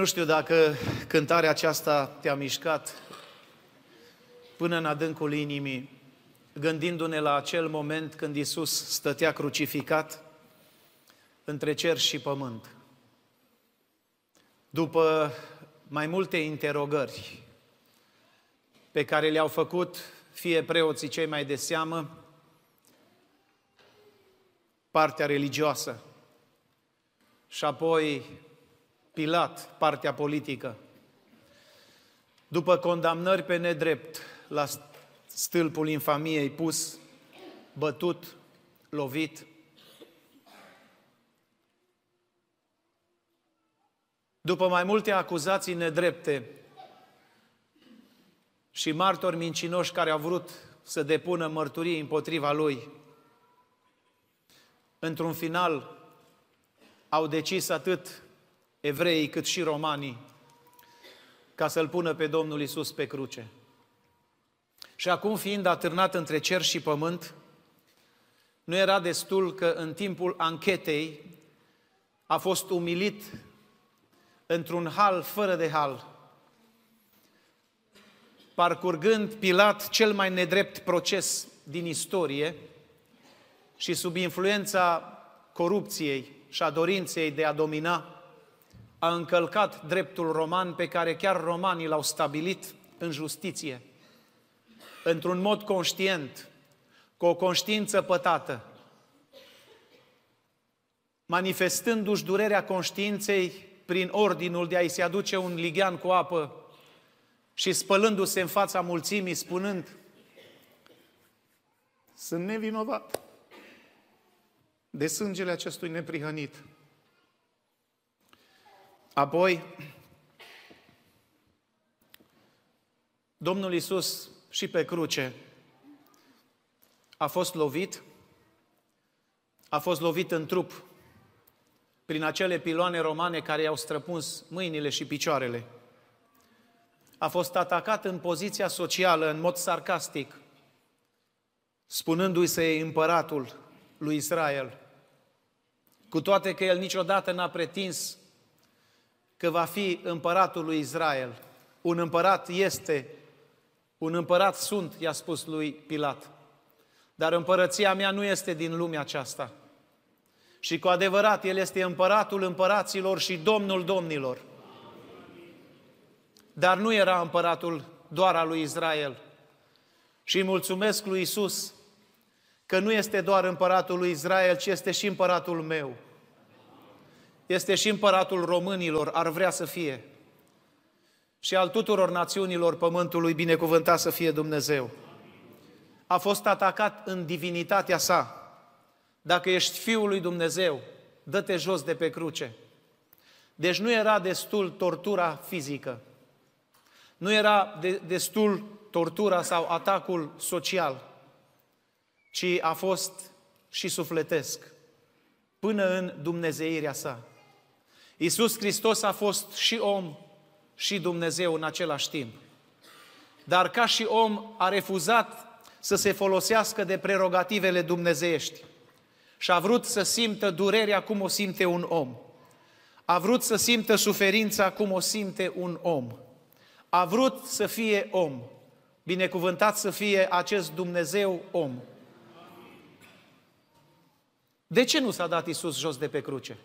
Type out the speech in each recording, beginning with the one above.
Nu știu dacă cântarea aceasta te-a mișcat până în adâncul inimii, gândindu-ne la acel moment când Isus stătea crucificat între cer și pământ. După mai multe interogări pe care le-au făcut fie preoții cei mai de seamă, partea religioasă, și apoi Pilat, partea politică. După condamnări pe nedrept la stâlpul infamiei pus, bătut, lovit, după mai multe acuzații nedrepte și martori mincinoși care au vrut să depună mărturie împotriva lui, într-un final au decis atât evreii cât și romanii ca să-L pună pe Domnul Isus pe cruce. Și acum, fiind atârnat între cer și pământ, nu era destul că în timpul anchetei a fost umilit într-un hal fără de hal, parcurgând Pilat cel mai nedrept proces din istorie și sub influența corupției și a dorinței de a domina, a încălcat dreptul roman pe care chiar romanii l-au stabilit în justiție, într-un mod conștient, cu o conștiință pătată, manifestându-și durerea conștiinței prin ordinul de a-i se aduce un lighean cu apă și spălându-se în fața mulțimii, spunând, sunt nevinovat de sângele acestui neprihănit. Apoi, Domnul Isus și pe cruce a fost lovit, a fost lovit în trup prin acele piloane romane care i-au străpuns mâinile și picioarele. A fost atacat în poziția socială, în mod sarcastic, spunându-i să iei împăratul lui Israel. Cu toate că el niciodată n-a pretins că va fi împăratul lui Israel. Un împărat este, un împărat sunt, i-a spus lui Pilat. Dar împărăția mea nu este din lumea aceasta. Și cu adevărat, El este împăratul împăraților și domnul domnilor. Dar nu era împăratul doar al lui Israel. Și îi mulțumesc lui Isus că nu este doar împăratul lui Israel, ci este și împăratul meu. Este și împăratul românilor, ar vrea să fie. Și al tuturor națiunilor pământului, binecuvântat să fie Dumnezeu. A fost atacat în divinitatea sa. Dacă ești Fiul lui Dumnezeu, dă-te jos de pe cruce. Deci nu era destul tortura fizică. Nu era de, destul tortura sau atacul social ci a fost și sufletesc, până în dumnezeirea sa. Iisus Hristos a fost și om și Dumnezeu în același timp. Dar ca și om a refuzat să se folosească de prerogativele dumnezeiești și a vrut să simtă durerea cum o simte un om. A vrut să simtă suferința cum o simte un om. A vrut să fie om. Binecuvântat să fie acest Dumnezeu om. De ce nu s-a dat Isus jos de pe cruce?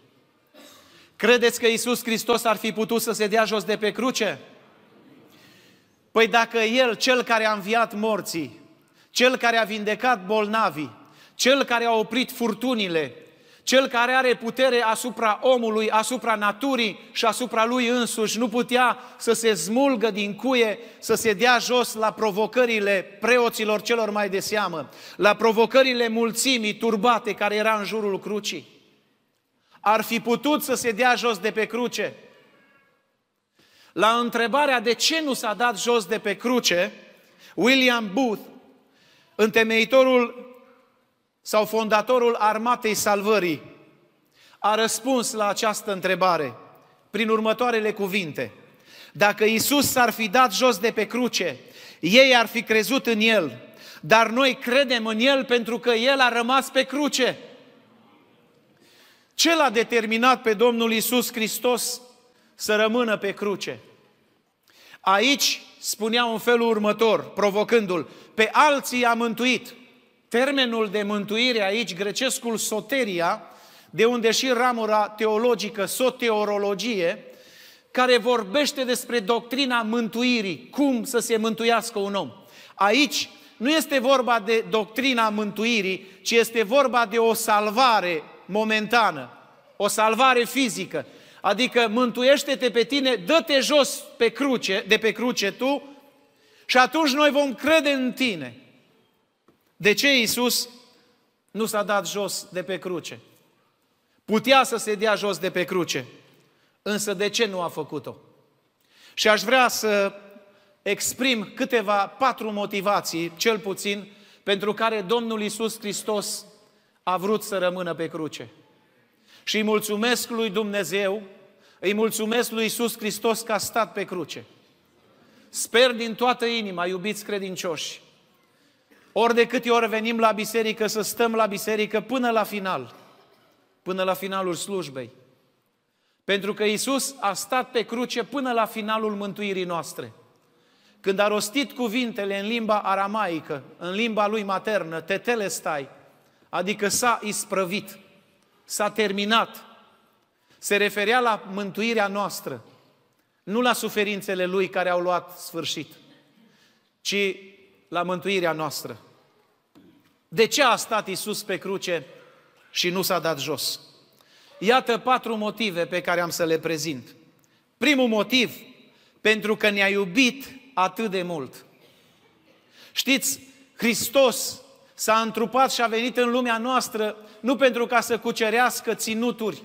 Credeți că Isus Hristos ar fi putut să se dea jos de pe cruce? Păi dacă El, Cel care a înviat morții, Cel care a vindecat bolnavii, Cel care a oprit furtunile, cel care are putere asupra omului, asupra naturii și asupra lui însuși, nu putea să se smulgă din cuie, să se dea jos la provocările preoților celor mai de seamă, la provocările mulțimii turbate care era în jurul crucii. Ar fi putut să se dea jos de pe cruce. La întrebarea de ce nu s-a dat jos de pe cruce, William Booth, întemeitorul sau fondatorul armatei salvării a răspuns la această întrebare prin următoarele cuvinte. Dacă Isus s-ar fi dat jos de pe cruce, ei ar fi crezut în El, dar noi credem în El pentru că El a rămas pe cruce. Ce l-a determinat pe Domnul Isus Hristos să rămână pe cruce. Aici spunea în felul următor, provocându-l, pe alții a mântuit. Termenul de mântuire aici, grecescul soteria, de unde și ramura teologică, soteorologie, care vorbește despre doctrina mântuirii, cum să se mântuiască un om. Aici nu este vorba de doctrina mântuirii, ci este vorba de o salvare momentană, o salvare fizică. Adică mântuiește-te pe tine, dă-te jos pe cruce, de pe cruce tu și atunci noi vom crede în tine. De ce Iisus nu s-a dat jos de pe cruce? Putea să se dea jos de pe cruce, însă de ce nu a făcut-o? Și aș vrea să exprim câteva, patru motivații, cel puțin, pentru care Domnul Isus Hristos a vrut să rămână pe cruce. Și îi mulțumesc lui Dumnezeu, îi mulțumesc lui Isus Hristos că a stat pe cruce. Sper din toată inima, iubiți credincioși, ori de câte ori venim la biserică, să stăm la biserică până la final, până la finalul slujbei. Pentru că Isus a stat pe cruce până la finalul mântuirii noastre. Când a rostit cuvintele în limba aramaică, în limba lui maternă, tetelestai, adică s-a isprăvit, s-a terminat, se referea la mântuirea noastră, nu la suferințele lui care au luat sfârșit, ci la mântuirea noastră. De ce a stat Isus pe cruce și nu s-a dat jos? Iată patru motive pe care am să le prezint. Primul motiv, pentru că ne-a iubit atât de mult. Știți, Hristos s-a întrupat și a venit în lumea noastră nu pentru ca să cucerească ținuturi,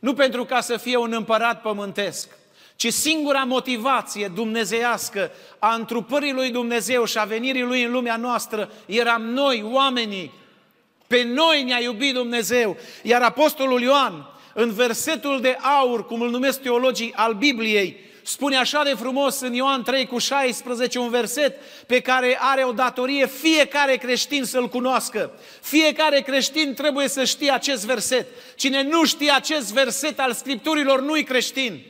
nu pentru ca să fie un împărat pământesc, ci singura motivație dumnezeiască a întrupării lui Dumnezeu și a venirii lui în lumea noastră eram noi, oamenii. Pe noi ne-a iubit Dumnezeu. Iar Apostolul Ioan, în versetul de aur, cum îl numesc teologii al Bibliei, spune așa de frumos în Ioan 3 cu 16, un verset pe care are o datorie fiecare creștin să-l cunoască. Fiecare creștin trebuie să știe acest verset. Cine nu știe acest verset al Scripturilor nu-i creștin.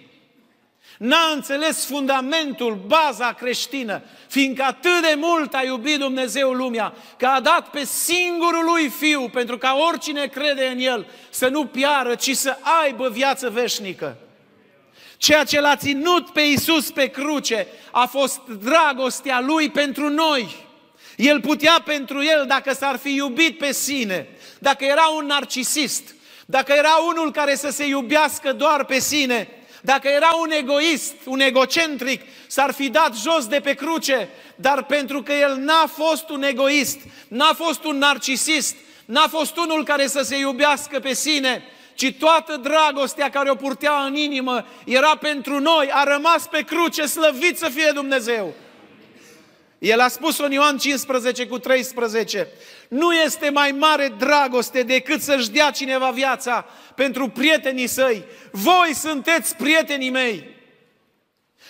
N-a înțeles fundamentul, baza creștină, fiindcă atât de mult a iubit Dumnezeu lumea, că a dat pe singurul lui Fiu, pentru ca oricine crede în El să nu piară, ci să aibă viață veșnică. Ceea ce l-a ținut pe Iisus pe cruce a fost dragostea Lui pentru noi. El putea pentru El, dacă s-ar fi iubit pe sine, dacă era un narcisist, dacă era unul care să se iubească doar pe sine, dacă era un egoist, un egocentric, s-ar fi dat jos de pe cruce, dar pentru că el n-a fost un egoist, n-a fost un narcisist, n-a fost unul care să se iubească pe sine, ci toată dragostea care o purtea în inimă era pentru noi, a rămas pe cruce, slăvit să fie Dumnezeu. El a spus în Ioan 15 cu 13, nu este mai mare dragoste decât să-și dea cineva viața pentru prietenii săi. Voi sunteți prietenii mei.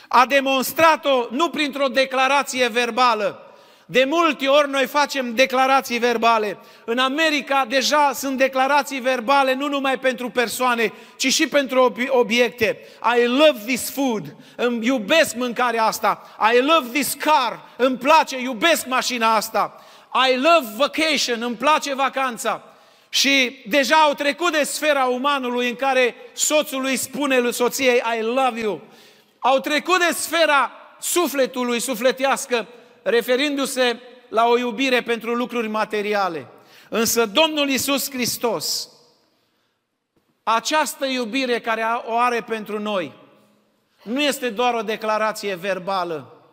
A demonstrat-o nu printr-o declarație verbală, de multe ori noi facem declarații verbale. În America deja sunt declarații verbale nu numai pentru persoane, ci și pentru obiecte. I love this food, îmi iubesc mâncarea asta. I love this car, îmi place, iubesc mașina asta. I love vacation, îmi place vacanța. Și deja au trecut de sfera umanului în care soțul îi spune lui soției I love you. Au trecut de sfera sufletului, sufletească, referindu-se la o iubire pentru lucruri materiale. Însă Domnul Isus Hristos, această iubire care o are pentru noi, nu este doar o declarație verbală,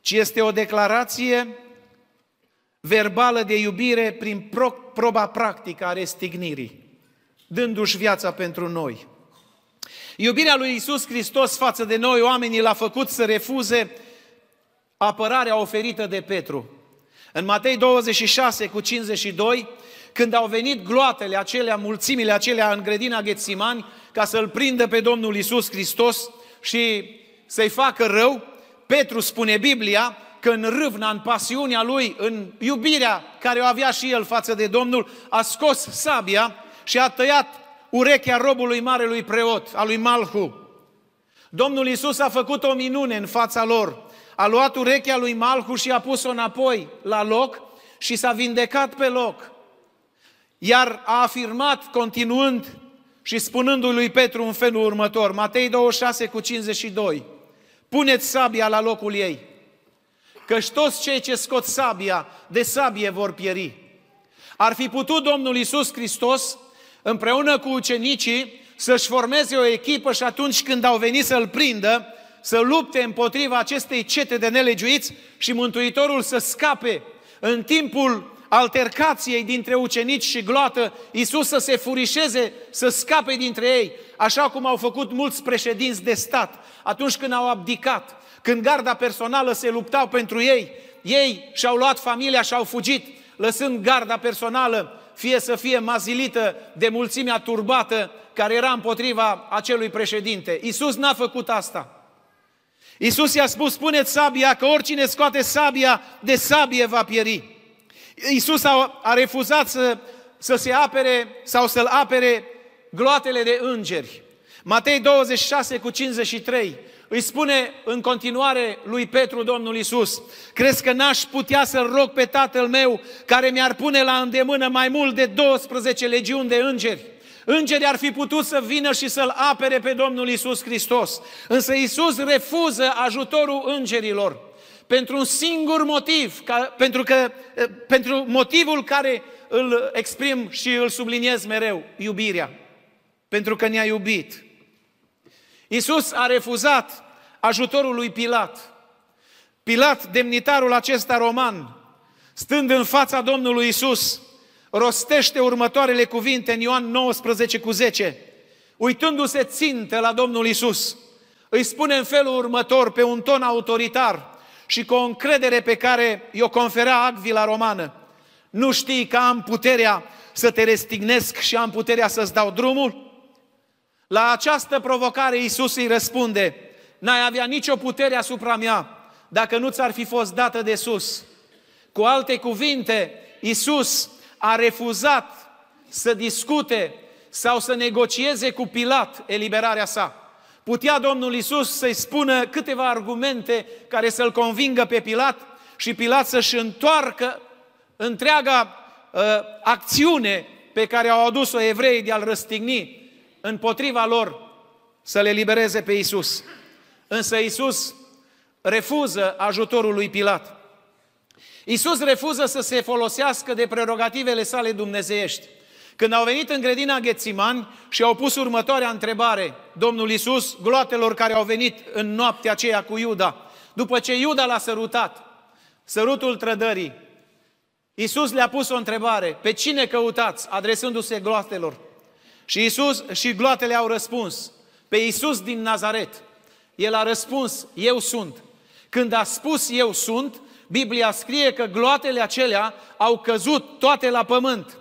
ci este o declarație verbală de iubire prin proba practică a restignirii, dându-și viața pentru noi. Iubirea lui Isus Hristos față de noi, oamenii, l-a făcut să refuze apărarea oferită de Petru. În Matei 26 cu 52, când au venit gloatele acelea, mulțimile acelea în grădina Ghețimani, ca să-L prindă pe Domnul Isus Hristos și să-i facă rău, Petru spune Biblia că în râvna, în pasiunea lui, în iubirea care o avea și el față de Domnul, a scos sabia și a tăiat urechea robului marelui preot, al lui Malhu. Domnul Isus a făcut o minune în fața lor. A luat urechea lui Malhu și a pus-o înapoi la loc și s-a vindecat pe loc. Iar a afirmat, continuând și spunându-i lui Petru în felul următor, Matei 26 cu 52, puneți sabia la locul ei, căci toți cei ce scot sabia, de sabie vor pieri. Ar fi putut Domnul Isus Hristos, împreună cu ucenicii, să-și formeze o echipă și atunci când au venit să-l prindă, să lupte împotriva acestei cete de nelegiuiți și Mântuitorul să scape în timpul altercației dintre ucenici și gloată, Iisus să se furișeze, să scape dintre ei, așa cum au făcut mulți președinți de stat atunci când au abdicat, când garda personală se luptau pentru ei, ei și-au luat familia și au fugit, lăsând garda personală fie să fie mazilită de mulțimea turbată care era împotriva acelui președinte. Iisus n-a făcut asta. Iisus i-a spus, spuneți sabia, că oricine scoate sabia, de sabie va pieri. Iisus a, a refuzat să, să se apere sau să-l apere gloatele de îngeri. Matei 26 cu 53 îi spune în continuare lui Petru Domnul Isus, crezi că n-aș putea să-l rog pe tatăl meu care mi-ar pune la îndemână mai mult de 12 legiuni de îngeri? Îngerii ar fi putut să vină și să-L apere pe Domnul Isus Hristos. Însă Isus refuză ajutorul îngerilor pentru un singur motiv, ca, pentru, că, pentru motivul care îl exprim și îl subliniez mereu, iubirea. Pentru că ne-a iubit. Isus a refuzat ajutorul lui Pilat. Pilat, demnitarul acesta roman, stând în fața Domnului Isus, rostește următoarele cuvinte în Ioan 19 cu 10. Uitându-se țintă la Domnul Isus, îi spune în felul următor, pe un ton autoritar și cu o încredere pe care i-o conferea Agvila romană. Nu știi că am puterea să te restignesc și am puterea să-ți dau drumul? La această provocare Iisus îi răspunde, n-ai avea nicio putere asupra mea dacă nu ți-ar fi fost dată de sus. Cu alte cuvinte, Iisus a refuzat să discute sau să negocieze cu Pilat eliberarea sa. Putea Domnul Isus să-i spună câteva argumente care să-l convingă pe Pilat și Pilat să-și întoarcă întreaga uh, acțiune pe care au adus-o evreii de a-l răstigni împotriva lor să le libereze pe Isus. Însă Isus refuză ajutorul lui Pilat. Isus refuză să se folosească de prerogativele sale dumnezeiești. Când au venit în grădina Ghețimani și au pus următoarea întrebare, Domnul Isus, gloatelor care au venit în noaptea aceea cu Iuda, după ce Iuda l-a sărutat, sărutul trădării, Isus le-a pus o întrebare, pe cine căutați, adresându-se gloatelor? Și Isus și gloatele au răspuns, pe Isus din Nazaret. El a răspuns, eu sunt. Când a spus eu sunt, Biblia scrie că gloatele acelea au căzut toate la pământ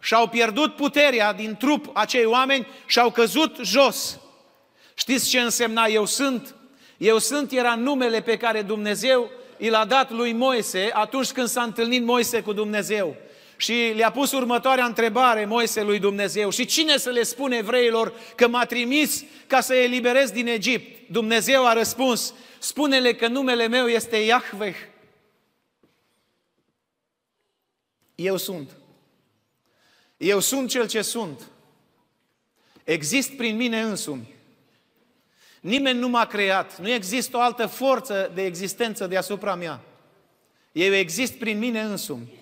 și au pierdut puterea din trup acei oameni și au căzut jos. Știți ce însemna eu sunt? Eu sunt era numele pe care Dumnezeu i l-a dat lui Moise atunci când s-a întâlnit Moise cu Dumnezeu. Și le-a pus următoarea întrebare Moise lui Dumnezeu. Și cine să le spune evreilor că m-a trimis ca să eliberez din Egipt? Dumnezeu a răspuns, spune-le că numele meu este Iahveh. Eu sunt. Eu sunt cel ce sunt. Exist prin mine însumi. Nimeni nu m-a creat. Nu există o altă forță de existență deasupra mea. Eu exist prin mine însumi.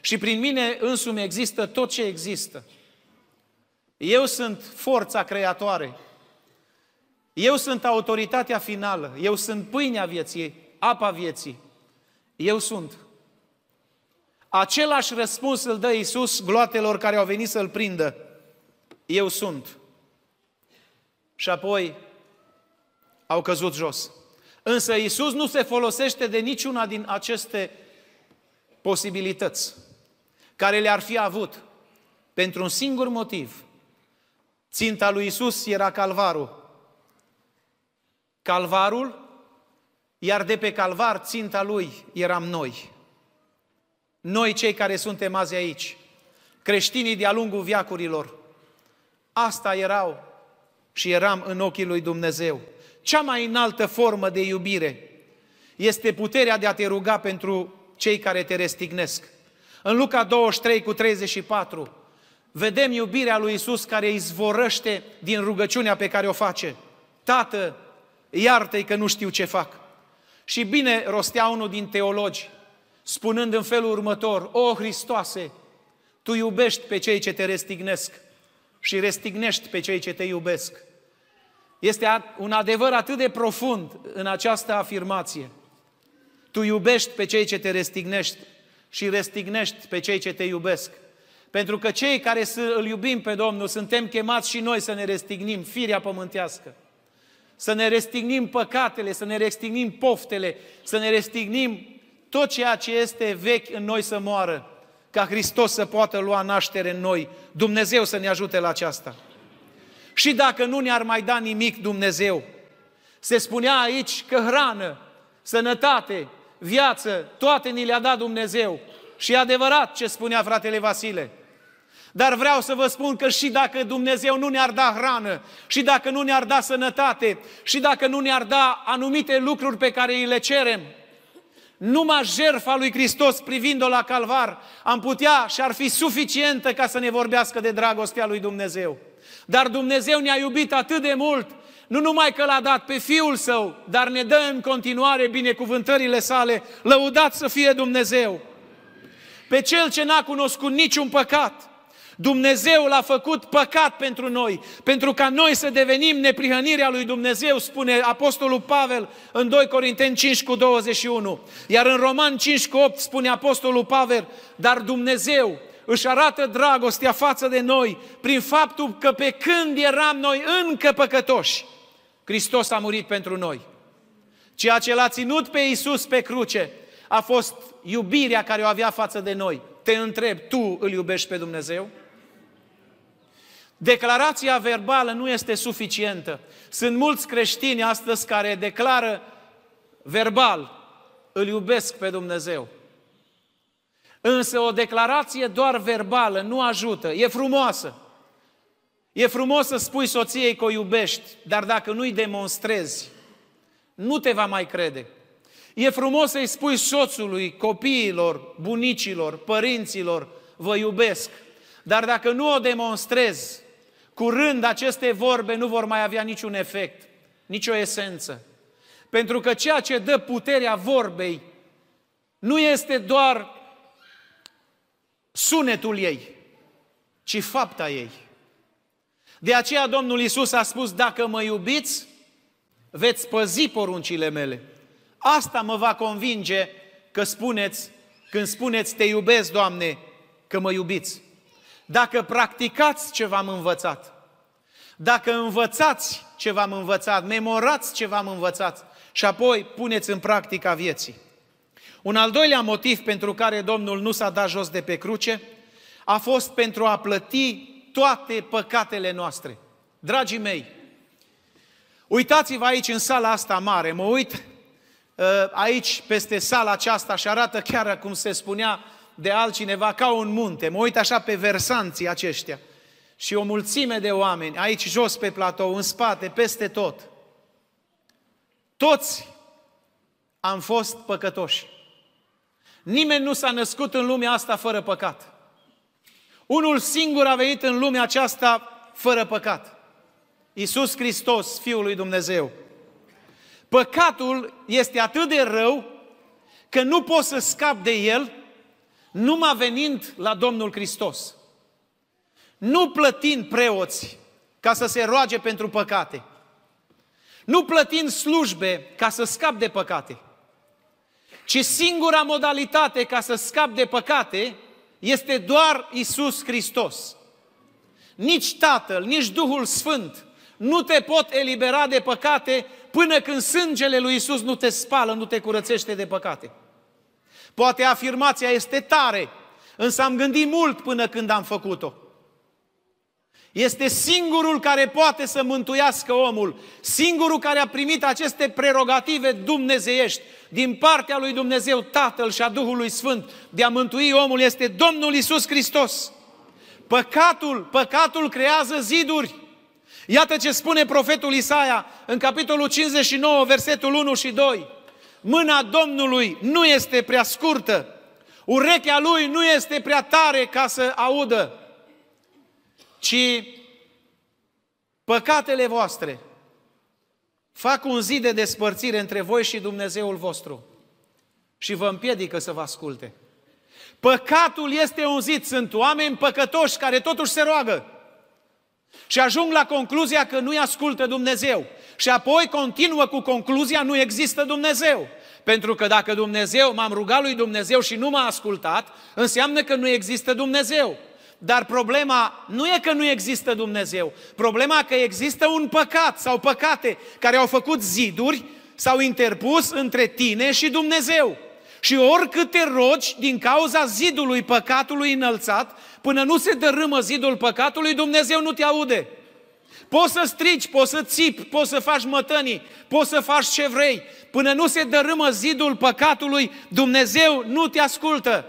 Și prin mine însumi există tot ce există. Eu sunt forța creatoare. Eu sunt autoritatea finală. Eu sunt pâinea vieții, apa vieții. Eu sunt. Același răspuns îl dă Iisus gloatelor care au venit să-L prindă. Eu sunt. Și apoi au căzut jos. Însă Iisus nu se folosește de niciuna din aceste posibilități care le-ar fi avut pentru un singur motiv. Ținta lui Iisus era calvarul. Calvarul, iar de pe calvar ținta lui eram noi. Noi cei care suntem azi aici, creștinii de-a lungul viacurilor, asta erau și eram în ochii lui Dumnezeu. Cea mai înaltă formă de iubire este puterea de a te ruga pentru cei care te restignesc. În Luca 23 cu 34 vedem iubirea lui Isus care izvorăște din rugăciunea pe care o face. Tată, iartă-i că nu știu ce fac. Și bine rostea unul din teologi, spunând în felul următor, O Hristoase, Tu iubești pe cei ce te restignesc și restignești pe cei ce te iubesc. Este un adevăr atât de profund în această afirmație. Tu iubești pe cei ce te restignești și restignești pe cei ce te iubesc. Pentru că cei care îl iubim pe Domnul suntem chemați și noi să ne restignim firea pământească. Să ne restignim păcatele, să ne restignim poftele, să ne restignim tot ceea ce este vechi în noi să moară, ca Hristos să poată lua naștere în noi. Dumnezeu să ne ajute la aceasta. Și dacă nu ne-ar mai da nimic Dumnezeu, se spunea aici că hrană, sănătate, viață, toate ni le-a dat Dumnezeu. Și e adevărat ce spunea fratele Vasile. Dar vreau să vă spun că și dacă Dumnezeu nu ne-ar da hrană, și dacă nu ne-ar da sănătate, și dacă nu ne-ar da anumite lucruri pe care îi le cerem, numai jertfa lui Hristos privind-o la calvar, am putea și ar fi suficientă ca să ne vorbească de dragostea lui Dumnezeu. Dar Dumnezeu ne-a iubit atât de mult, nu numai că l-a dat pe Fiul Său, dar ne dă în continuare binecuvântările sale, lăudat să fie Dumnezeu. Pe Cel ce n-a cunoscut niciun păcat, Dumnezeu l-a făcut păcat pentru noi, pentru ca noi să devenim neprihănirea lui Dumnezeu, spune Apostolul Pavel în 2 Corinteni 5 cu 21. Iar în Roman 5 cu 8 spune Apostolul Pavel, dar Dumnezeu își arată dragostea față de noi prin faptul că pe când eram noi încă păcătoși, Hristos a murit pentru noi. Ceea ce l-a ținut pe Iisus pe cruce a fost iubirea care o avea față de noi. Te întreb, tu îl iubești pe Dumnezeu? Declarația verbală nu este suficientă. Sunt mulți creștini astăzi care declară verbal, îl iubesc pe Dumnezeu. Însă o declarație doar verbală nu ajută. E frumoasă. E frumos să spui soției că o iubești, dar dacă nu-i demonstrezi, nu te va mai crede. E frumos să-i spui soțului, copiilor, bunicilor, părinților, vă iubesc. Dar dacă nu o demonstrezi, curând aceste vorbe nu vor mai avea niciun efect, nicio esență. Pentru că ceea ce dă puterea vorbei nu este doar sunetul ei, ci fapta ei. De aceea Domnul Isus a spus, dacă mă iubiți, veți păzi poruncile mele. Asta mă va convinge că spuneți, când spuneți, te iubesc, Doamne, că mă iubiți. Dacă practicați ce v-am învățat, dacă învățați ce v-am învățat, memorați ce v-am învățat și apoi puneți în practica vieții. Un al doilea motiv pentru care Domnul nu s-a dat jos de pe cruce a fost pentru a plăti toate păcatele noastre. Dragii mei, uitați-vă aici în sala asta mare, mă uit uh, aici peste sala aceasta și arată chiar cum se spunea de altcineva, ca un munte. Mă uit așa pe versanții aceștia și o mulțime de oameni, aici jos pe platou, în spate, peste tot. Toți am fost păcătoși. Nimeni nu s-a născut în lumea asta fără păcat. Unul singur a venit în lumea aceasta fără păcat. Iisus Hristos, Fiul lui Dumnezeu. Păcatul este atât de rău că nu poți să scapi de el numai venind la Domnul Hristos. Nu plătind preoți ca să se roage pentru păcate. Nu plătind slujbe ca să scap de păcate. Ci singura modalitate ca să scap de păcate este doar Isus Hristos. Nici Tatăl, nici Duhul Sfânt nu te pot elibera de păcate până când sângele lui Isus nu te spală, nu te curățește de păcate. Poate afirmația este tare, însă am gândit mult până când am făcut-o. Este singurul care poate să mântuiască omul, singurul care a primit aceste prerogative dumnezeiești din partea lui Dumnezeu Tatăl și a Duhului Sfânt de a mântui omul este Domnul Isus Hristos. Păcatul, păcatul creează ziduri. Iată ce spune profetul Isaia în capitolul 59, versetul 1 și 2. Mâna Domnului nu este prea scurtă, urechea lui nu este prea tare ca să audă, ci păcatele voastre fac un zid de despărțire între voi și Dumnezeul vostru și vă împiedică să vă asculte. Păcatul este un zid, sunt oameni păcătoși care totuși se roagă și ajung la concluzia că nu-i ascultă Dumnezeu. Și apoi continuă cu concluzia, nu există Dumnezeu. Pentru că dacă Dumnezeu, m-am rugat lui Dumnezeu și nu m-a ascultat, înseamnă că nu există Dumnezeu. Dar problema nu e că nu există Dumnezeu. Problema că există un păcat sau păcate care au făcut ziduri, s-au interpus între tine și Dumnezeu. Și oricât te rogi din cauza zidului păcatului înălțat, până nu se dărâmă zidul păcatului, Dumnezeu nu te aude. Poți să strici, poți să țipi, poți să faci mătănii, poți să faci ce vrei. Până nu se dărâmă zidul păcatului, Dumnezeu nu te ascultă.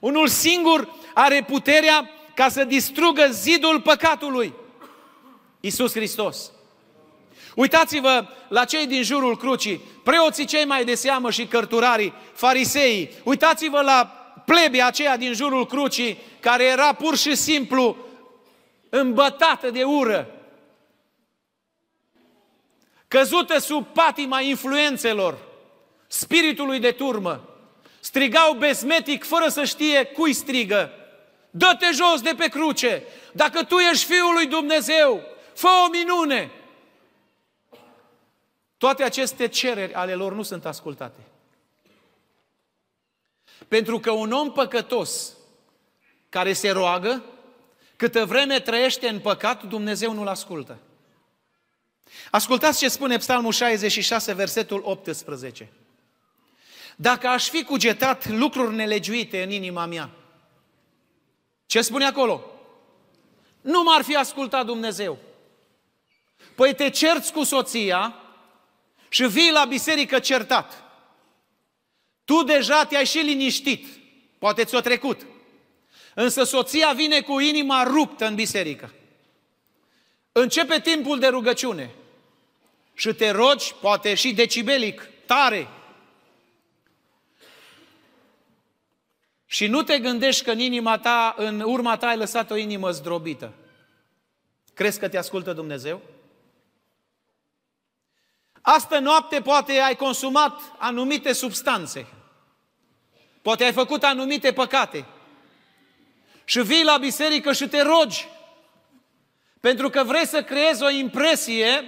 Unul singur are puterea ca să distrugă zidul păcatului. Isus Hristos. Uitați-vă la cei din jurul crucii, preoții cei mai de seamă și cărturarii, fariseii. Uitați-vă la plebia aceea din jurul crucii, care era pur și simplu îmbătată de ură, căzută sub patima influențelor, spiritului de turmă. Strigau besmetic fără să știe cui strigă. Dă-te jos de pe cruce! Dacă tu ești Fiul lui Dumnezeu, fă o minune! Toate aceste cereri ale lor nu sunt ascultate. Pentru că un om păcătos care se roagă, câtă vreme trăiește în păcat, Dumnezeu nu-l ascultă. Ascultați ce spune Psalmul 66, versetul 18. Dacă aș fi cugetat lucruri nelegiuite în inima mea, ce spune acolo? Nu m-ar fi ascultat Dumnezeu. Păi te cerți cu soția și vii la biserică certat. Tu deja te-ai și liniștit, poate ți-o trecut. Însă soția vine cu inima ruptă în biserică. Începe timpul de rugăciune și te rogi, poate și decibelic, tare. Și nu te gândești că în inima ta, în urma ta ai lăsat o inimă zdrobită. Crezi că te ascultă Dumnezeu? Astă noapte poate ai consumat anumite substanțe. Poate ai făcut anumite păcate. Și vii la biserică și te rogi. Pentru că vrei să creezi o impresie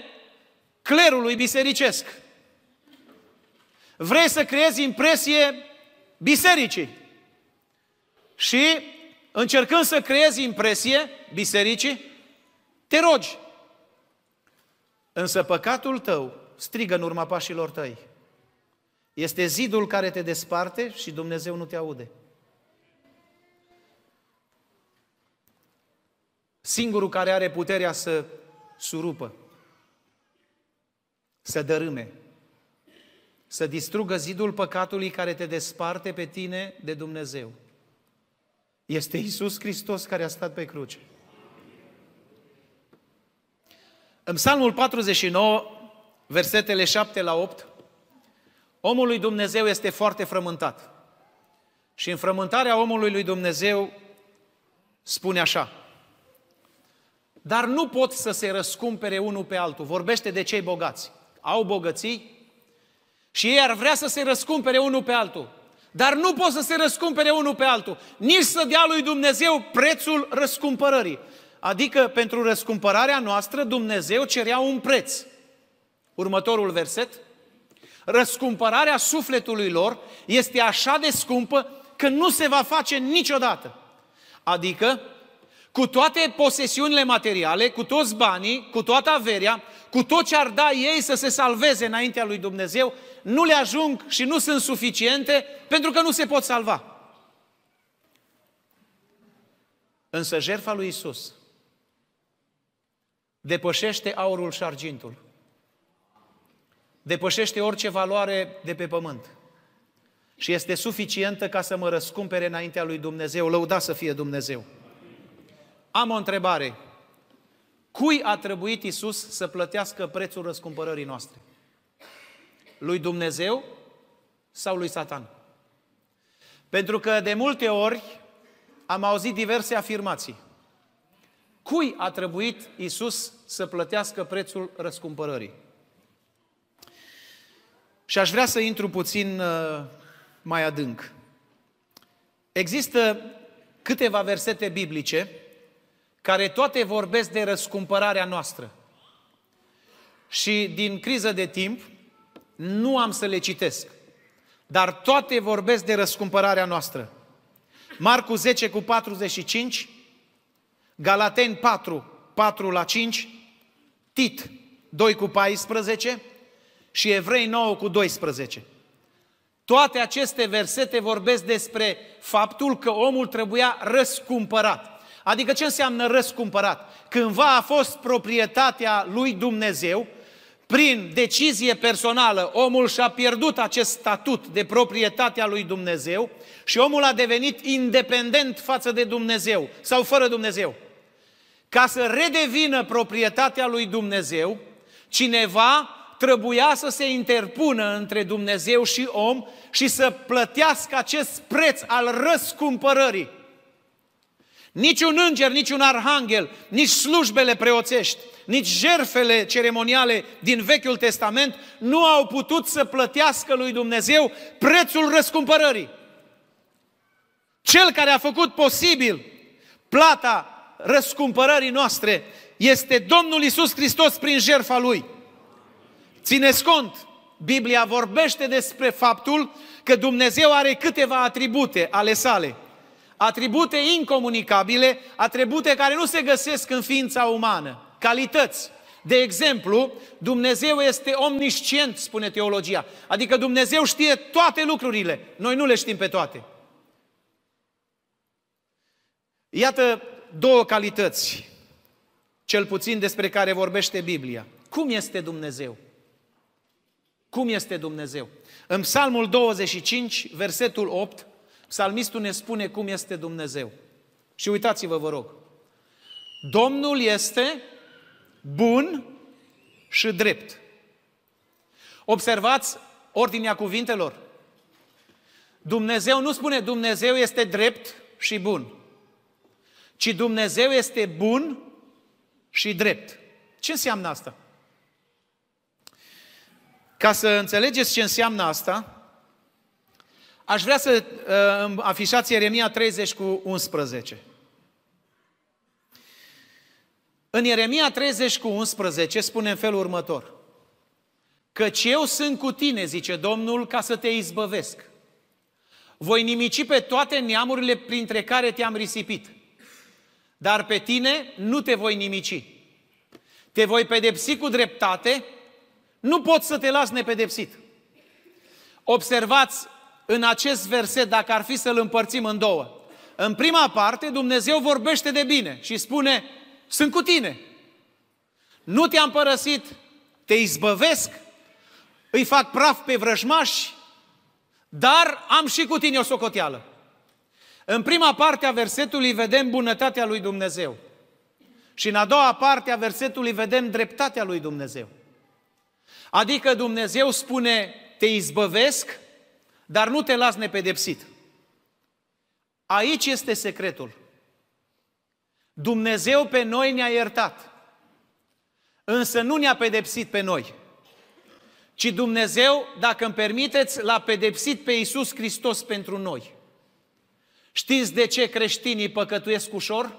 clerului bisericesc. Vrei să creezi impresie bisericii. Și încercând să creezi impresie bisericii, te rogi. Însă păcatul tău strigă în urma pașilor tăi. Este zidul care te desparte și Dumnezeu nu te aude. Singurul care are puterea să surupă, să dărâme, să distrugă zidul păcatului care te desparte pe tine de Dumnezeu. Este Isus Hristos care a stat pe cruce. În Psalmul 49, versetele 7 la 8, omul lui Dumnezeu este foarte frământat. Și în frământarea omului lui Dumnezeu spune așa, dar nu pot să se răscumpere unul pe altul. Vorbește de cei bogați. Au bogății și ei ar vrea să se răscumpere unul pe altul. Dar nu pot să se răscumpere unul pe altul. Nici să dea lui Dumnezeu prețul răscumpărării. Adică pentru răscumpărarea noastră Dumnezeu cerea un preț. Următorul verset. Răscumpărarea sufletului lor este așa de scumpă că nu se va face niciodată. Adică, cu toate posesiunile materiale, cu toți banii, cu toată averia, cu tot ce ar da ei să se salveze înaintea lui Dumnezeu, nu le ajung și nu sunt suficiente pentru că nu se pot salva. Însă jertfa lui Isus depășește aurul și argintul depășește orice valoare de pe pământ și este suficientă ca să mă răscumpere înaintea lui Dumnezeu, lăuda să fie Dumnezeu. Am o întrebare. Cui a trebuit Isus să plătească prețul răscumpărării noastre? Lui Dumnezeu sau lui Satan? Pentru că de multe ori am auzit diverse afirmații. Cui a trebuit Isus să plătească prețul răscumpărării? Și aș vrea să intru puțin uh, mai adânc. Există câteva versete biblice care toate vorbesc de răscumpărarea noastră. Și din criză de timp, nu am să le citesc. Dar toate vorbesc de răscumpărarea noastră. Marcu 10 cu 45, Galateni 4, 4 la 5, Tit 2 cu 14 și Evrei 9 cu 12. Toate aceste versete vorbesc despre faptul că omul trebuia răscumpărat. Adică ce înseamnă răscumpărat? Cândva a fost proprietatea lui Dumnezeu, prin decizie personală, omul și-a pierdut acest statut de proprietatea lui Dumnezeu și omul a devenit independent față de Dumnezeu sau fără Dumnezeu. Ca să redevină proprietatea lui Dumnezeu, cineva trebuia să se interpună între Dumnezeu și om și să plătească acest preț al răscumpărării. Niciun înger, niciun arhanghel, nici slujbele preoțești, nici jerfele ceremoniale din Vechiul Testament nu au putut să plătească lui Dumnezeu prețul răscumpărării. Cel care a făcut posibil plata răscumpărării noastre este Domnul Isus Hristos prin jertfa Lui. Țineți cont, Biblia vorbește despre faptul că Dumnezeu are câteva atribute ale sale. Atribute incomunicabile, atribute care nu se găsesc în ființa umană. Calități. De exemplu, Dumnezeu este omniscient, spune teologia. Adică Dumnezeu știe toate lucrurile. Noi nu le știm pe toate. Iată două calități, cel puțin despre care vorbește Biblia. Cum este Dumnezeu? Cum este Dumnezeu? În Psalmul 25, versetul 8, psalmistul ne spune cum este Dumnezeu. Și uitați-vă, vă rog. Domnul este bun și drept. Observați ordinea cuvintelor. Dumnezeu nu spune Dumnezeu este drept și bun, ci Dumnezeu este bun și drept. Ce înseamnă asta? Ca să înțelegeți ce înseamnă asta, aș vrea să uh, afișați Ieremia 30 cu 11. În Ieremia 30 cu 11 spune în felul următor. Căci eu sunt cu tine, zice Domnul, ca să te izbăvesc. Voi nimici pe toate neamurile printre care te-am risipit. Dar pe tine nu te voi nimici. Te voi pedepsi cu dreptate nu poți să te lași nepedepsit. Observați în acest verset, dacă ar fi să-l împărțim în două. În prima parte, Dumnezeu vorbește de bine și spune, sunt cu tine. Nu te-am părăsit, te izbăvesc, îi fac praf pe vrăjmași, dar am și cu tine o socoteală. În prima parte a versetului vedem bunătatea lui Dumnezeu. Și în a doua parte a versetului vedem dreptatea lui Dumnezeu. Adică Dumnezeu spune, te izbăvesc, dar nu te las nepedepsit. Aici este secretul. Dumnezeu pe noi ne-a iertat, însă nu ne-a pedepsit pe noi, ci Dumnezeu, dacă îmi permiteți, l-a pedepsit pe Iisus Hristos pentru noi. Știți de ce creștinii păcătuiesc ușor?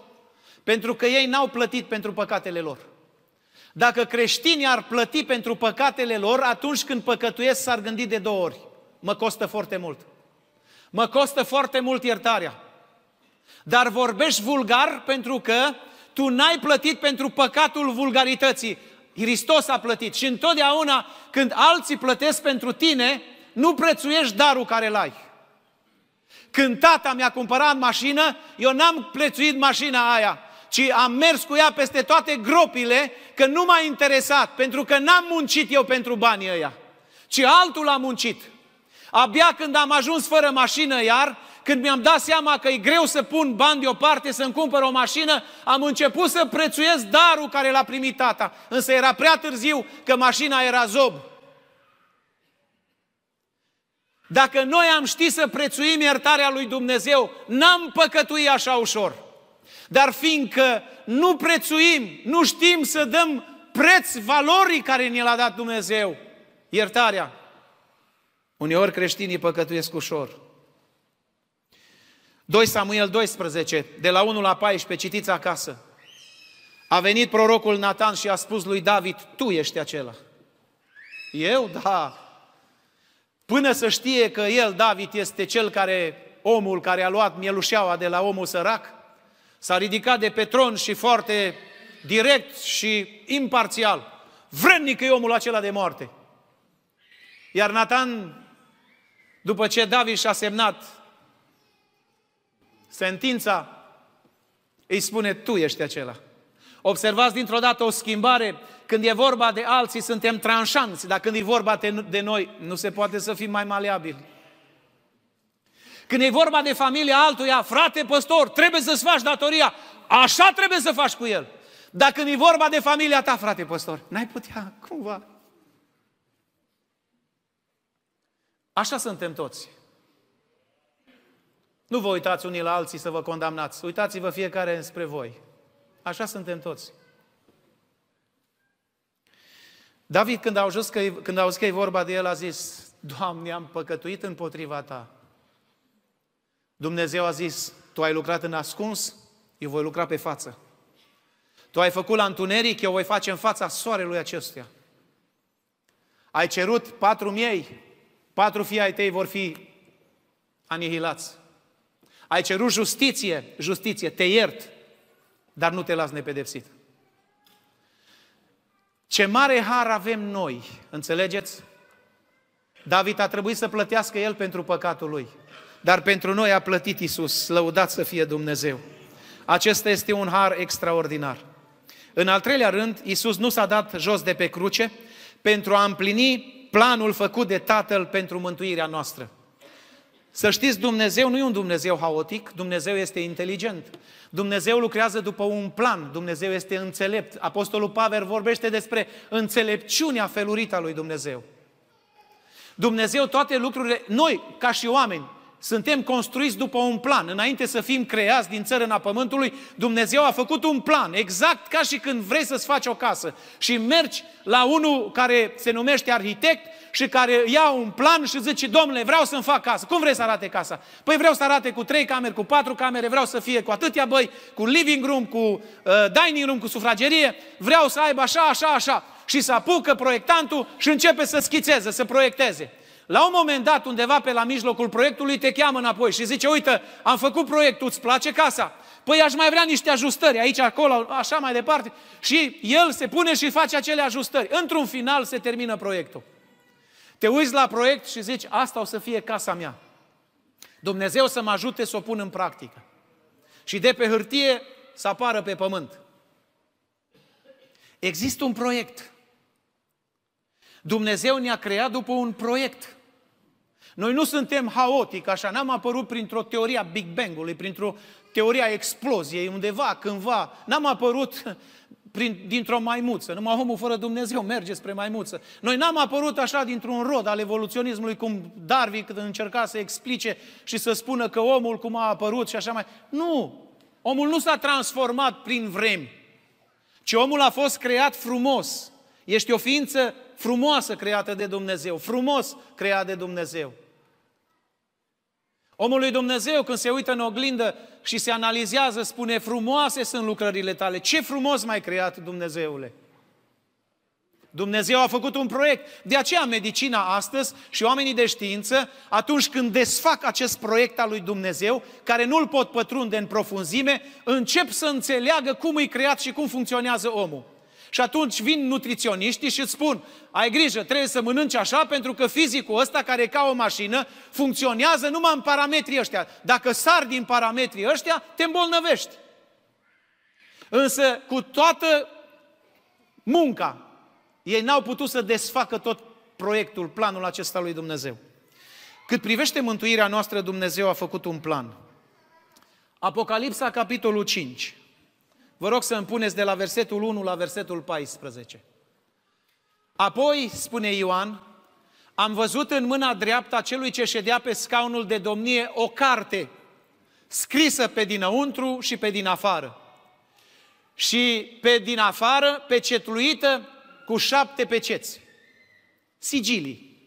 Pentru că ei n-au plătit pentru păcatele lor. Dacă creștinii ar plăti pentru păcatele lor, atunci când păcătuiesc s-ar gândi de două ori. Mă costă foarte mult. Mă costă foarte mult iertarea. Dar vorbești vulgar pentru că tu n-ai plătit pentru păcatul vulgarității. Hristos a plătit și întotdeauna când alții plătesc pentru tine, nu prețuiești darul care îl ai. Când tata mi-a cumpărat mașină, eu n-am prețuit mașina aia, ci am mers cu ea peste toate gropile, că nu m-a interesat, pentru că n-am muncit eu pentru banii ăia, ci altul a muncit. Abia când am ajuns fără mașină iar, când mi-am dat seama că e greu să pun bani deoparte să-mi cumpăr o mașină, am început să prețuiesc darul care l-a primit tata. Însă era prea târziu că mașina era zob. Dacă noi am ști să prețuim iertarea lui Dumnezeu, n-am păcătui așa ușor. Dar fiindcă nu prețuim, nu știm să dăm preț valorii care ne l-a dat Dumnezeu, iertarea, uneori creștinii păcătuiesc ușor. 2 Samuel 12, de la 1 la 14, citiți acasă. A venit prorocul Nathan și a spus lui David, tu ești acela. Eu? Da. Până să știe că el, David, este cel care, omul care a luat mielușeaua de la omul sărac, s-a ridicat de pe tron și foarte direct și imparțial. Vrednic e omul acela de moarte. Iar Nathan, după ce David și-a semnat sentința, îi spune, tu ești acela. Observați dintr-o dată o schimbare. Când e vorba de alții, suntem tranșanți, dar când e vorba de noi, nu se poate să fim mai maleabili. Când e vorba de familia altuia, frate păstor, trebuie să-ți faci datoria. Așa trebuie să faci cu el. Dacă când e vorba de familia ta, frate păstor, n-ai putea cumva. Așa suntem toți. Nu vă uitați unii la alții să vă condamnați. Uitați-vă fiecare spre voi. Așa suntem toți. David, când a auzit că, când a auzit că e vorba de el, a zis, Doamne, am păcătuit împotriva Ta. Dumnezeu a zis, Tu ai lucrat în ascuns, eu voi lucra pe față. Tu ai făcut la întuneric, eu voi face în fața soarelui acestuia. Ai cerut patru miei, patru fii ai tăi vor fi anihilați. Ai cerut justiție, justiție, te iert, dar nu te las nepedepsit. Ce mare har avem noi, înțelegeți? David a trebuit să plătească el pentru păcatul lui, dar pentru noi a plătit Isus, lăudat să fie Dumnezeu. Acesta este un har extraordinar. În al treilea rând, Isus nu s-a dat jos de pe cruce pentru a împlini planul făcut de Tatăl pentru mântuirea noastră. Să știți, Dumnezeu nu e un Dumnezeu haotic, Dumnezeu este inteligent. Dumnezeu lucrează după un plan, Dumnezeu este înțelept. Apostolul Pavel vorbește despre înțelepciunea felurită a lui Dumnezeu. Dumnezeu toate lucrurile, noi, ca și oameni, suntem construiți după un plan. Înainte să fim creați din țărâna pământului, Dumnezeu a făcut un plan, exact ca și când vrei să-ți faci o casă și mergi la unul care se numește arhitect și care ia un plan și zice, domnule, vreau să-mi fac casă. Cum vrei să arate casa? Păi vreau să arate cu trei camere, cu patru camere, vreau să fie cu atâtea băi, cu living room, cu uh, dining room, cu sufragerie, vreau să aibă așa, așa, așa. Și să apucă proiectantul și începe să schițeze, să proiecteze. La un moment dat, undeva pe la mijlocul proiectului, te cheamă înapoi și zice, uite, am făcut proiectul, îți place casa? Păi aș mai vrea niște ajustări aici, acolo, așa mai departe. Și el se pune și face acele ajustări. Într-un final se termină proiectul. Te uiți la proiect și zici, asta o să fie casa mea. Dumnezeu să mă ajute să o pun în practică. Și de pe hârtie să apară pe pământ. Există un proiect. Dumnezeu ne-a creat după un proiect. Noi nu suntem haotic, așa, n-am apărut printr-o teorie a Big Bang-ului, printr-o teorie a exploziei, undeva, cândva. N-am apărut prin, dintr-o maimuță. Numai omul fără Dumnezeu merge spre maimuță. Noi n-am apărut așa dintr-un rod al evoluționismului, cum Darwin când încerca să explice și să spună că omul cum a apărut și așa mai... Nu! Omul nu s-a transformat prin vremi, ci omul a fost creat frumos. Ești o ființă frumoasă creată de Dumnezeu, frumos creat de Dumnezeu. Omul lui Dumnezeu, când se uită în oglindă și se analizează, spune, frumoase sunt lucrările tale. Ce frumos mai creat Dumnezeule! Dumnezeu a făcut un proiect. De aceea medicina astăzi și oamenii de știință, atunci când desfac acest proiect al lui Dumnezeu, care nu-l pot pătrunde în profunzime, încep să înțeleagă cum e creat și cum funcționează omul. Și atunci vin nutriționiștii și îți spun, ai grijă, trebuie să mănânci așa pentru că fizicul ăsta, care e ca o mașină, funcționează numai în parametrii ăștia. Dacă sar din parametrii ăștia, te îmbolnăvești. Însă, cu toată munca, ei n-au putut să desfacă tot proiectul, planul acesta lui Dumnezeu. Cât privește mântuirea noastră, Dumnezeu a făcut un plan. Apocalipsa, capitolul 5. Vă rog să îmi puneți de la versetul 1 la versetul 14. Apoi, spune Ioan, am văzut în mâna dreaptă a celui ce ședea pe scaunul de domnie o carte scrisă pe dinăuntru și pe din afară. Și pe din afară, pecetluită cu șapte peceți, sigilii.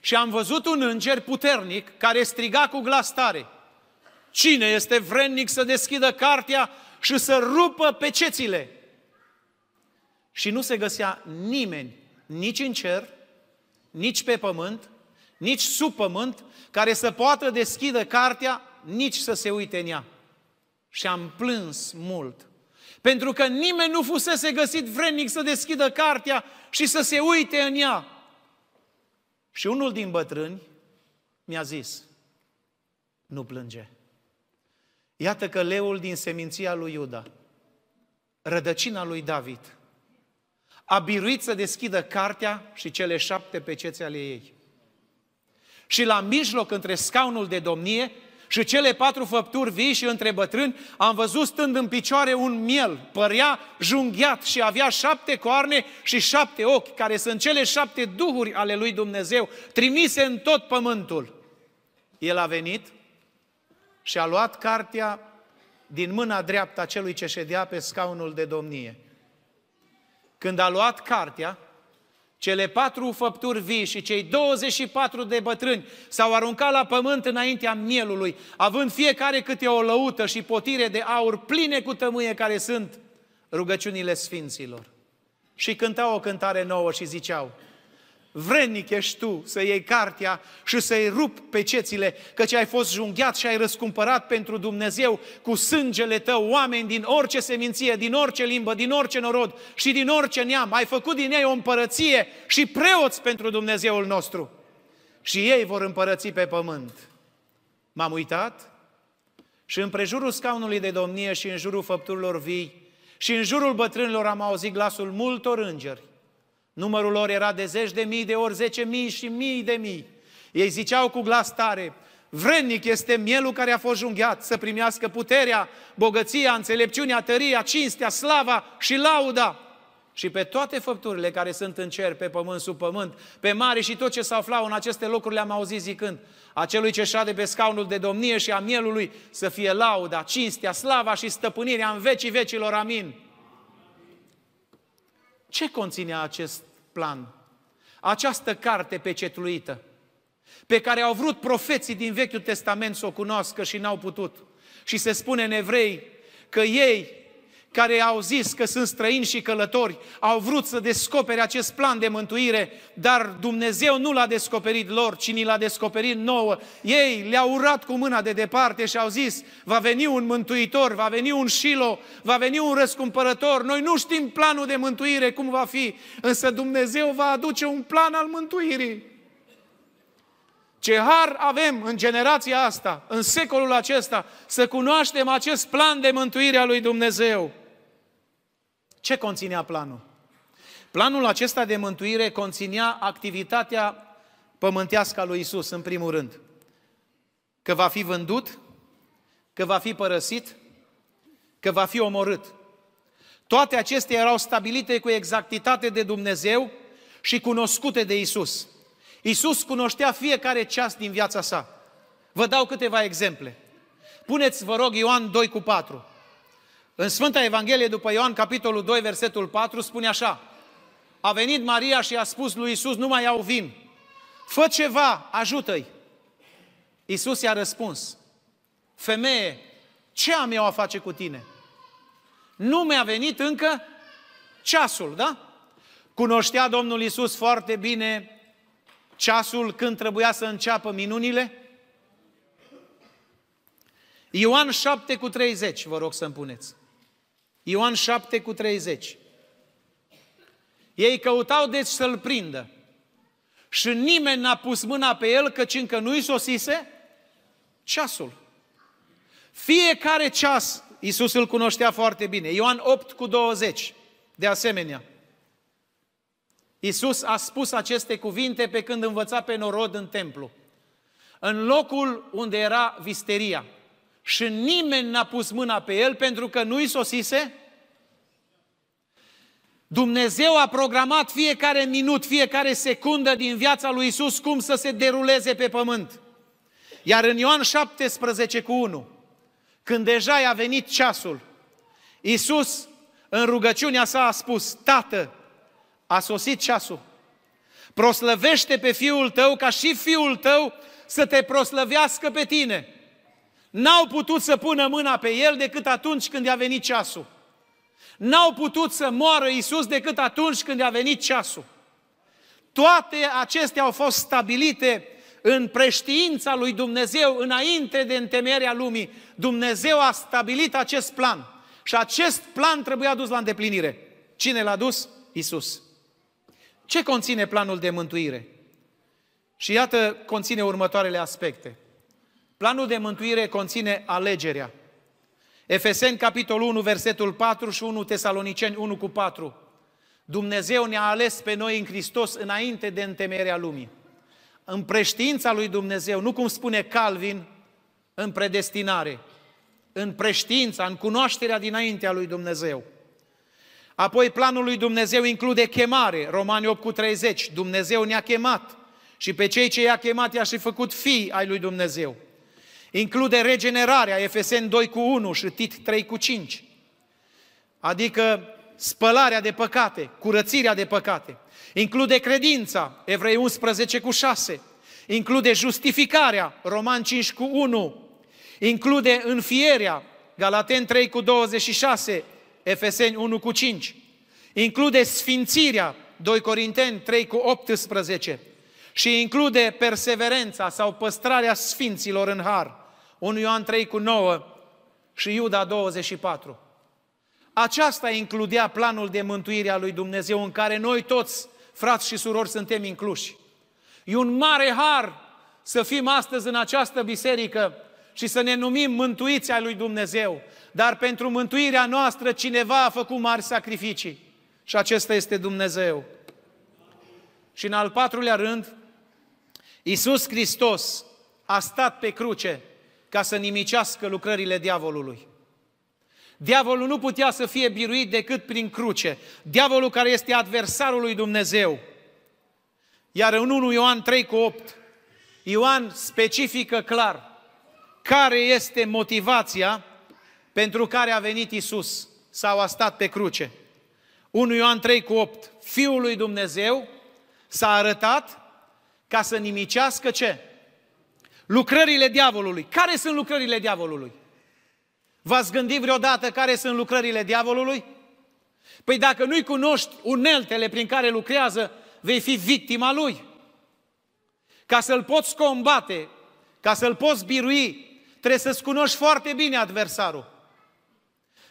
Și am văzut un înger puternic care striga cu glas tare, Cine este vrednic să deschidă cartea și să rupă pecețile? Și nu se găsea nimeni, nici în cer, nici pe pământ, nici sub pământ, care să poată deschidă cartea, nici să se uite în ea. Și am plâns mult. Pentru că nimeni nu fusese găsit vrednic să deschidă cartea și să se uite în ea. Și unul din bătrâni mi-a zis, nu plânge. Iată că leul din seminția lui Iuda, rădăcina lui David, a biruit să deschidă cartea și cele șapte pecețe ale ei. Și la mijloc, între scaunul de domnie și cele patru făpturi vii și între bătrâni, am văzut stând în picioare un miel, părea junghiat și avea șapte coarne și șapte ochi, care sunt cele șapte duhuri ale lui Dumnezeu, trimise în tot pământul. El a venit și a luat cartea din mâna dreaptă a celui ce ședea pe scaunul de domnie. Când a luat cartea, cele patru făpturi vii și cei 24 de bătrâni s-au aruncat la pământ înaintea mielului, având fiecare câte o lăută și potire de aur pline cu tămâie care sunt rugăciunile sfinților. Și cântau o cântare nouă și ziceau, Vrednic ești tu să iei cartea și să-i rup pe cețile, căci ai fost junghiat și ai răscumpărat pentru Dumnezeu cu sângele tău oameni din orice seminție, din orice limbă, din orice norod și din orice neam. Ai făcut din ei o împărăție și preoți pentru Dumnezeul nostru. Și ei vor împărăți pe pământ. M-am uitat și în prejurul scaunului de domnie și în jurul făpturilor vii și în jurul bătrânilor am auzit glasul multor îngeri Numărul lor era de zeci de mii de ori, zece mii și mii de mii. Ei ziceau cu glas tare, vrednic este mielul care a fost junghiat să primească puterea, bogăția, înțelepciunea, tăria, cinstea, slava și lauda. Și pe toate făpturile care sunt în cer, pe pământ, sub pământ, pe mare și tot ce se aflau în aceste locuri le-am auzit zicând, acelui ce șade pe scaunul de domnie și a mielului să fie lauda, cinstea, slava și stăpânirea în vecii vecilor. Amin. Ce conține acest plan. Această carte pecetluită, pe care au vrut profeții din Vechiul Testament să o cunoască și n-au putut. Și se spune în evrei că ei care au zis că sunt străini și călători, au vrut să descopere acest plan de mântuire, dar Dumnezeu nu l-a descoperit lor, ci ni l-a descoperit nouă. Ei le-au urat cu mâna de departe și au zis, va veni un mântuitor, va veni un șilo, va veni un răscumpărător. Noi nu știm planul de mântuire, cum va fi, însă Dumnezeu va aduce un plan al mântuirii. Ce har avem în generația asta, în secolul acesta, să cunoaștem acest plan de mântuire a lui Dumnezeu. Ce conținea planul? Planul acesta de mântuire conținea activitatea pământească a lui Isus, în primul rând. Că va fi vândut, că va fi părăsit, că va fi omorât. Toate acestea erau stabilite cu exactitate de Dumnezeu și cunoscute de Isus. Isus cunoștea fiecare ceas din viața sa. Vă dau câteva exemple. Puneți, vă rog, Ioan 2 cu 4. În Sfânta Evanghelie după Ioan, capitolul 2, versetul 4, spune așa. A venit Maria și a spus lui Isus, nu mai iau vin. Fă ceva, ajută-i. Isus i-a răspuns, femeie, ce am eu a face cu tine? Nu mi-a venit încă ceasul, da? Cunoștea Domnul Isus foarte bine ceasul când trebuia să înceapă minunile? Ioan 7 cu 30, vă rog să-mi puneți. Ioan 7 cu 30. Ei căutau deci să-l prindă. Și nimeni n-a pus mâna pe el, căci încă nu-i sosise ceasul. Fiecare ceas, Iisus îl cunoștea foarte bine. Ioan 8 cu 20, de asemenea. Iisus a spus aceste cuvinte pe când învăța pe norod în templu. în locul unde era visteria. Și nimeni n-a pus mâna pe el pentru că nu-i sosise Dumnezeu a programat fiecare minut, fiecare secundă din viața lui Isus cum să se deruleze pe pământ. Iar în Ioan 17 cu 1, când deja i-a venit ceasul, Isus în rugăciunea sa a spus, Tată, a sosit ceasul. Proslăvește pe fiul tău ca și fiul tău să te proslăvească pe tine. N-au putut să pună mâna pe el decât atunci când i-a venit ceasul. N-au putut să moară Iisus decât atunci când a venit ceasul. Toate acestea au fost stabilite în preștiința lui Dumnezeu înainte de întemeierea lumii. Dumnezeu a stabilit acest plan și acest plan trebuia dus la îndeplinire. Cine l-a dus? Isus. Ce conține planul de mântuire? Și iată, conține următoarele aspecte. Planul de mântuire conține alegerea. Efeseni, capitolul 1, versetul 4 și 1 Tesaloniceni 1 cu 4. Dumnezeu ne-a ales pe noi în Hristos înainte de întemeierea lumii. În preștiința lui Dumnezeu, nu cum spune Calvin, în predestinare, în preștiința, în cunoașterea dinaintea lui Dumnezeu. Apoi planul lui Dumnezeu include chemare, Romani 8 cu 30. Dumnezeu ne-a chemat și pe cei ce i-a chemat i-a și făcut fii ai lui Dumnezeu. Include regenerarea, Efeseni 2 cu 1 și Tit 3 cu 5. Adică spălarea de păcate, curățirea de păcate. Include credința, Evrei 11 cu 6. Include justificarea, Roman 5 cu 1. Include înfierea, Galaten 3 cu 26, Efeseni 1 cu 5. Include sfințirea, 2 Corinteni 3 cu 18 și include perseverența sau păstrarea sfinților în har. 1 Ioan 3 cu 9 și Iuda 24. Aceasta includea planul de mântuire a lui Dumnezeu în care noi toți, frați și surori, suntem incluși. E un mare har să fim astăzi în această biserică și să ne numim mântuiți ai lui Dumnezeu. Dar pentru mântuirea noastră cineva a făcut mari sacrificii și acesta este Dumnezeu. Și în al patrulea rând, Iisus Hristos a stat pe cruce ca să nimicească lucrările diavolului. Diavolul nu putea să fie biruit decât prin cruce. Diavolul care este adversarul lui Dumnezeu. Iar în 1 Ioan 3 cu 8, Ioan specifică clar care este motivația pentru care a venit Isus sau a stat pe cruce. 1 Ioan 3 cu 8, Fiul lui Dumnezeu s-a arătat ca să nimicească ce? Lucrările diavolului. Care sunt lucrările diavolului? V-ați gândit vreodată care sunt lucrările diavolului? Păi dacă nu-i cunoști uneltele prin care lucrează, vei fi victima lui. Ca să-l poți combate, ca să-l poți birui, trebuie să-ți cunoști foarte bine adversarul.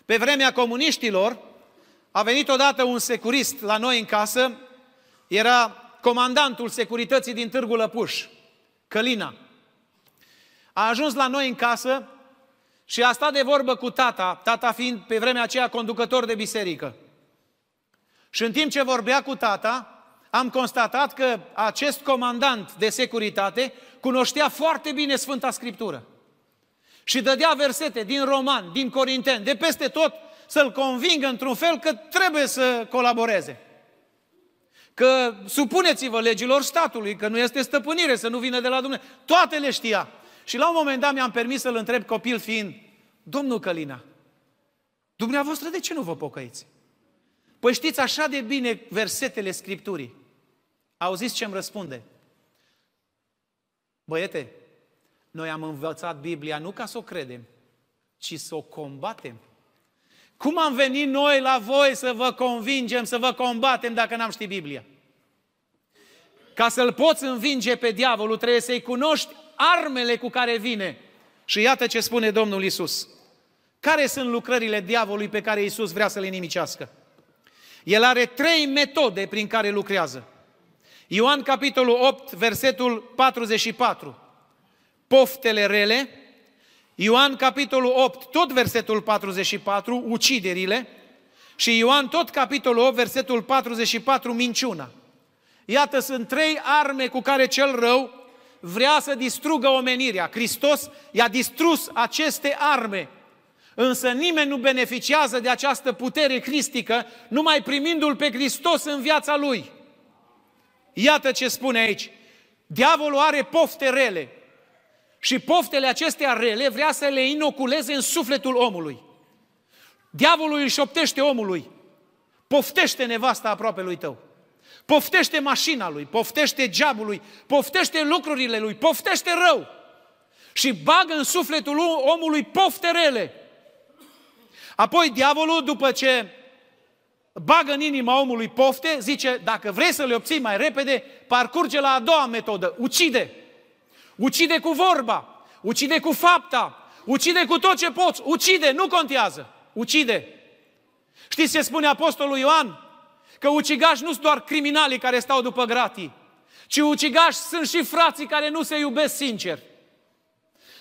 Pe vremea comuniștilor, a venit odată un securist la noi în casă, era comandantul securității din Târgu Lăpuș, Călina. A ajuns la noi în casă și a stat de vorbă cu tata, tata fiind pe vremea aceea conducător de biserică. Și în timp ce vorbea cu tata, am constatat că acest comandant de securitate cunoștea foarte bine Sfânta Scriptură. Și dădea versete din Roman, din Corinteni, de peste tot, să-l convingă într-un fel că trebuie să colaboreze că supuneți-vă legilor statului, că nu este stăpânire, să nu vină de la Dumnezeu. Toate le știa. Și la un moment dat mi-am permis să-l întreb copil fiind, Domnul Călina, dumneavoastră de ce nu vă pocăiți? Păi știți așa de bine versetele Scripturii. Auziți ce îmi răspunde? Băiete, noi am învățat Biblia nu ca să o credem, ci să o combatem. Cum am venit noi la voi să vă convingem, să vă combatem dacă n-am ști Biblia? Ca să-l poți învinge pe diavolul, trebuie să-i cunoști armele cu care vine. Și iată ce spune Domnul Isus. Care sunt lucrările diavolului pe care Isus vrea să le nimicească? El are trei metode prin care lucrează. Ioan capitolul 8, versetul 44. Poftele rele, Ioan, capitolul 8, tot versetul 44, uciderile, și Ioan, tot capitolul 8, versetul 44, minciuna. Iată, sunt trei arme cu care cel rău vrea să distrugă omenirea. Hristos i-a distrus aceste arme. Însă nimeni nu beneficiază de această putere cristică numai primindu-L pe Hristos în viața Lui. Iată ce spune aici. Diavolul are pofte rele. Și poftele acestea rele vrea să le inoculeze în sufletul omului. Diavolul își șoptește omului. Poftește nevasta aproape lui tău. Poftește mașina lui, poftește geabului, poftește lucrurile lui, poftește rău. Și bagă în sufletul omului pofte rele. Apoi diavolul, după ce bagă în inima omului pofte, zice, dacă vrei să le obții mai repede, parcurge la a doua metodă, ucide. Ucide cu vorba, ucide cu fapta, ucide cu tot ce poți, ucide, nu contează, ucide. Știți ce spune Apostolul Ioan? Că ucigași nu sunt doar criminalii care stau după gratii, ci ucigași sunt și frații care nu se iubesc sincer.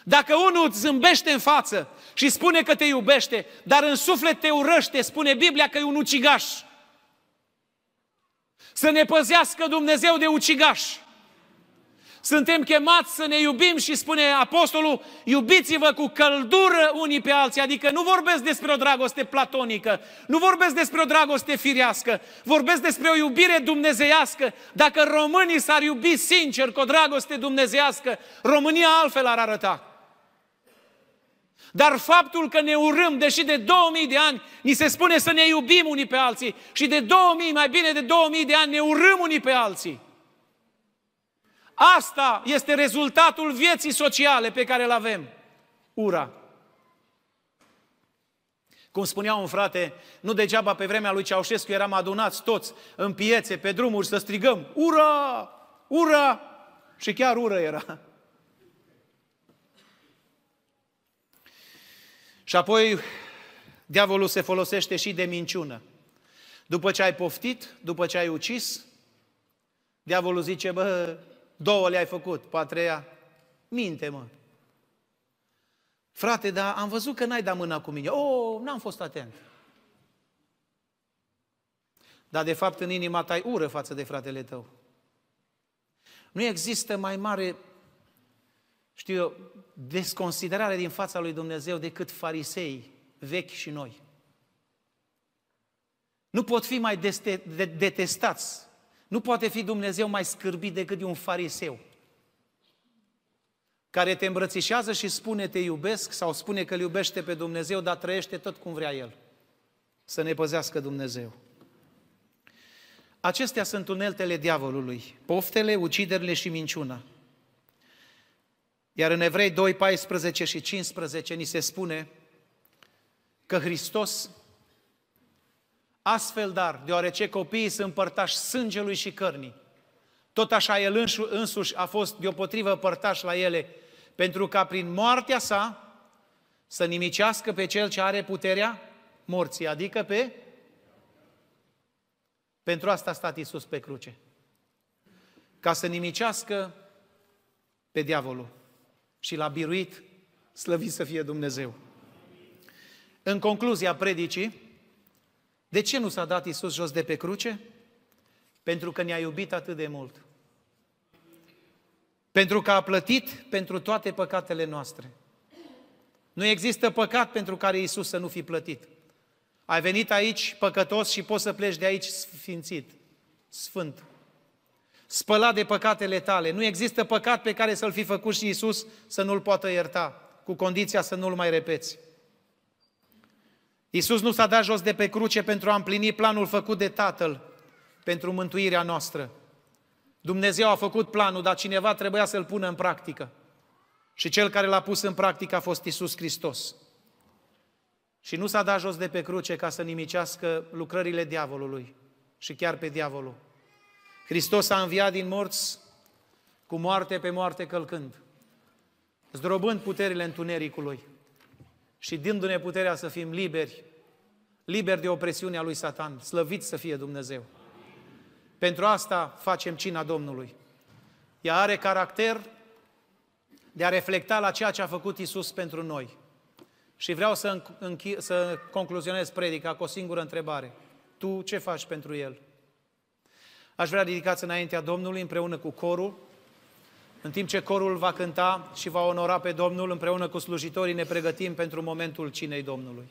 Dacă unul îți zâmbește în față și spune că te iubește, dar în suflet te urăște, spune Biblia că e un ucigaș. Să ne păzească Dumnezeu de ucigași. Suntem chemați să ne iubim și spune apostolul, iubiți-vă cu căldură unii pe alții, adică nu vorbesc despre o dragoste platonică, nu vorbesc despre o dragoste firească, vorbesc despre o iubire dumnezeiască. Dacă românii s-ar iubi sincer cu o dragoste dumnezeiască, România altfel ar arăta. Dar faptul că ne urâm, deși de 2000 de ani ni se spune să ne iubim unii pe alții și de 2000, mai bine de 2000 de ani ne urâm unii pe alții. Asta este rezultatul vieții sociale pe care îl avem. Ura. Cum spunea un frate, nu degeaba pe vremea lui Ceaușescu eram adunați toți în piețe, pe drumuri, să strigăm, ura, ura! Și chiar ură era. Și apoi diavolul se folosește și de minciună. După ce ai poftit, după ce ai ucis, diavolul zice, bă, două le-ai făcut, pe a treia, minte, mă. Frate, dar am văzut că n-ai dat mâna cu mine. Oh, n-am fost atent. Dar de fapt în inima ta ai ură față de fratele tău. Nu există mai mare, știu eu, desconsiderare din fața lui Dumnezeu decât farisei vechi și noi. Nu pot fi mai detestați nu poate fi Dumnezeu mai scârbit decât de un fariseu care te îmbrățișează și spune te iubesc sau spune că îl iubește pe Dumnezeu, dar trăiește tot cum vrea El. Să ne păzească Dumnezeu. Acestea sunt uneltele diavolului, poftele, uciderile și minciuna. Iar în Evrei 2, 14 și 15 ni se spune că Hristos Astfel, dar, deoarece copiii sunt părtași sângelui și cărnii, tot așa el însuși a fost deopotrivă părtaș la ele, pentru ca prin moartea sa să nimicească pe cel ce are puterea morții, adică pe... Pentru asta a stat Iisus pe cruce. Ca să nimicească pe diavolul. Și l-a biruit, slăvit să fie Dumnezeu. În concluzia predicii, de ce nu s-a dat Isus jos de pe cruce? Pentru că ne-a iubit atât de mult. Pentru că a plătit pentru toate păcatele noastre. Nu există păcat pentru care Isus să nu fi plătit. Ai venit aici păcătos și poți să pleci de aici sfințit, sfânt, spălat de păcatele tale. Nu există păcat pe care să-l fi făcut și Isus să nu-l poată ierta, cu condiția să nu-l mai repeți. Iisus nu s-a dat jos de pe cruce pentru a împlini planul făcut de Tatăl pentru mântuirea noastră. Dumnezeu a făcut planul, dar cineva trebuia să-l pună în practică. Și cel care l-a pus în practică a fost Isus Hristos. Și nu s-a dat jos de pe cruce ca să nimicească lucrările diavolului și chiar pe diavolul. Hristos a înviat din morți cu moarte pe moarte călcând, zdrobând puterile întunericului și dându-ne puterea să fim liberi, liberi de opresiunea lui Satan. Slăvit să fie Dumnezeu! Pentru asta facem cina Domnului. Ea are caracter de a reflecta la ceea ce a făcut Isus pentru noi. Și vreau să, închi- să concluzionez predica cu o singură întrebare. Tu ce faci pentru El? Aș vrea ridicați înaintea Domnului împreună cu corul, În timp ce corul va cânta și va onora pe Domnul, împreună cu slujitorii ne pregătim pentru momentul cinei Domnului.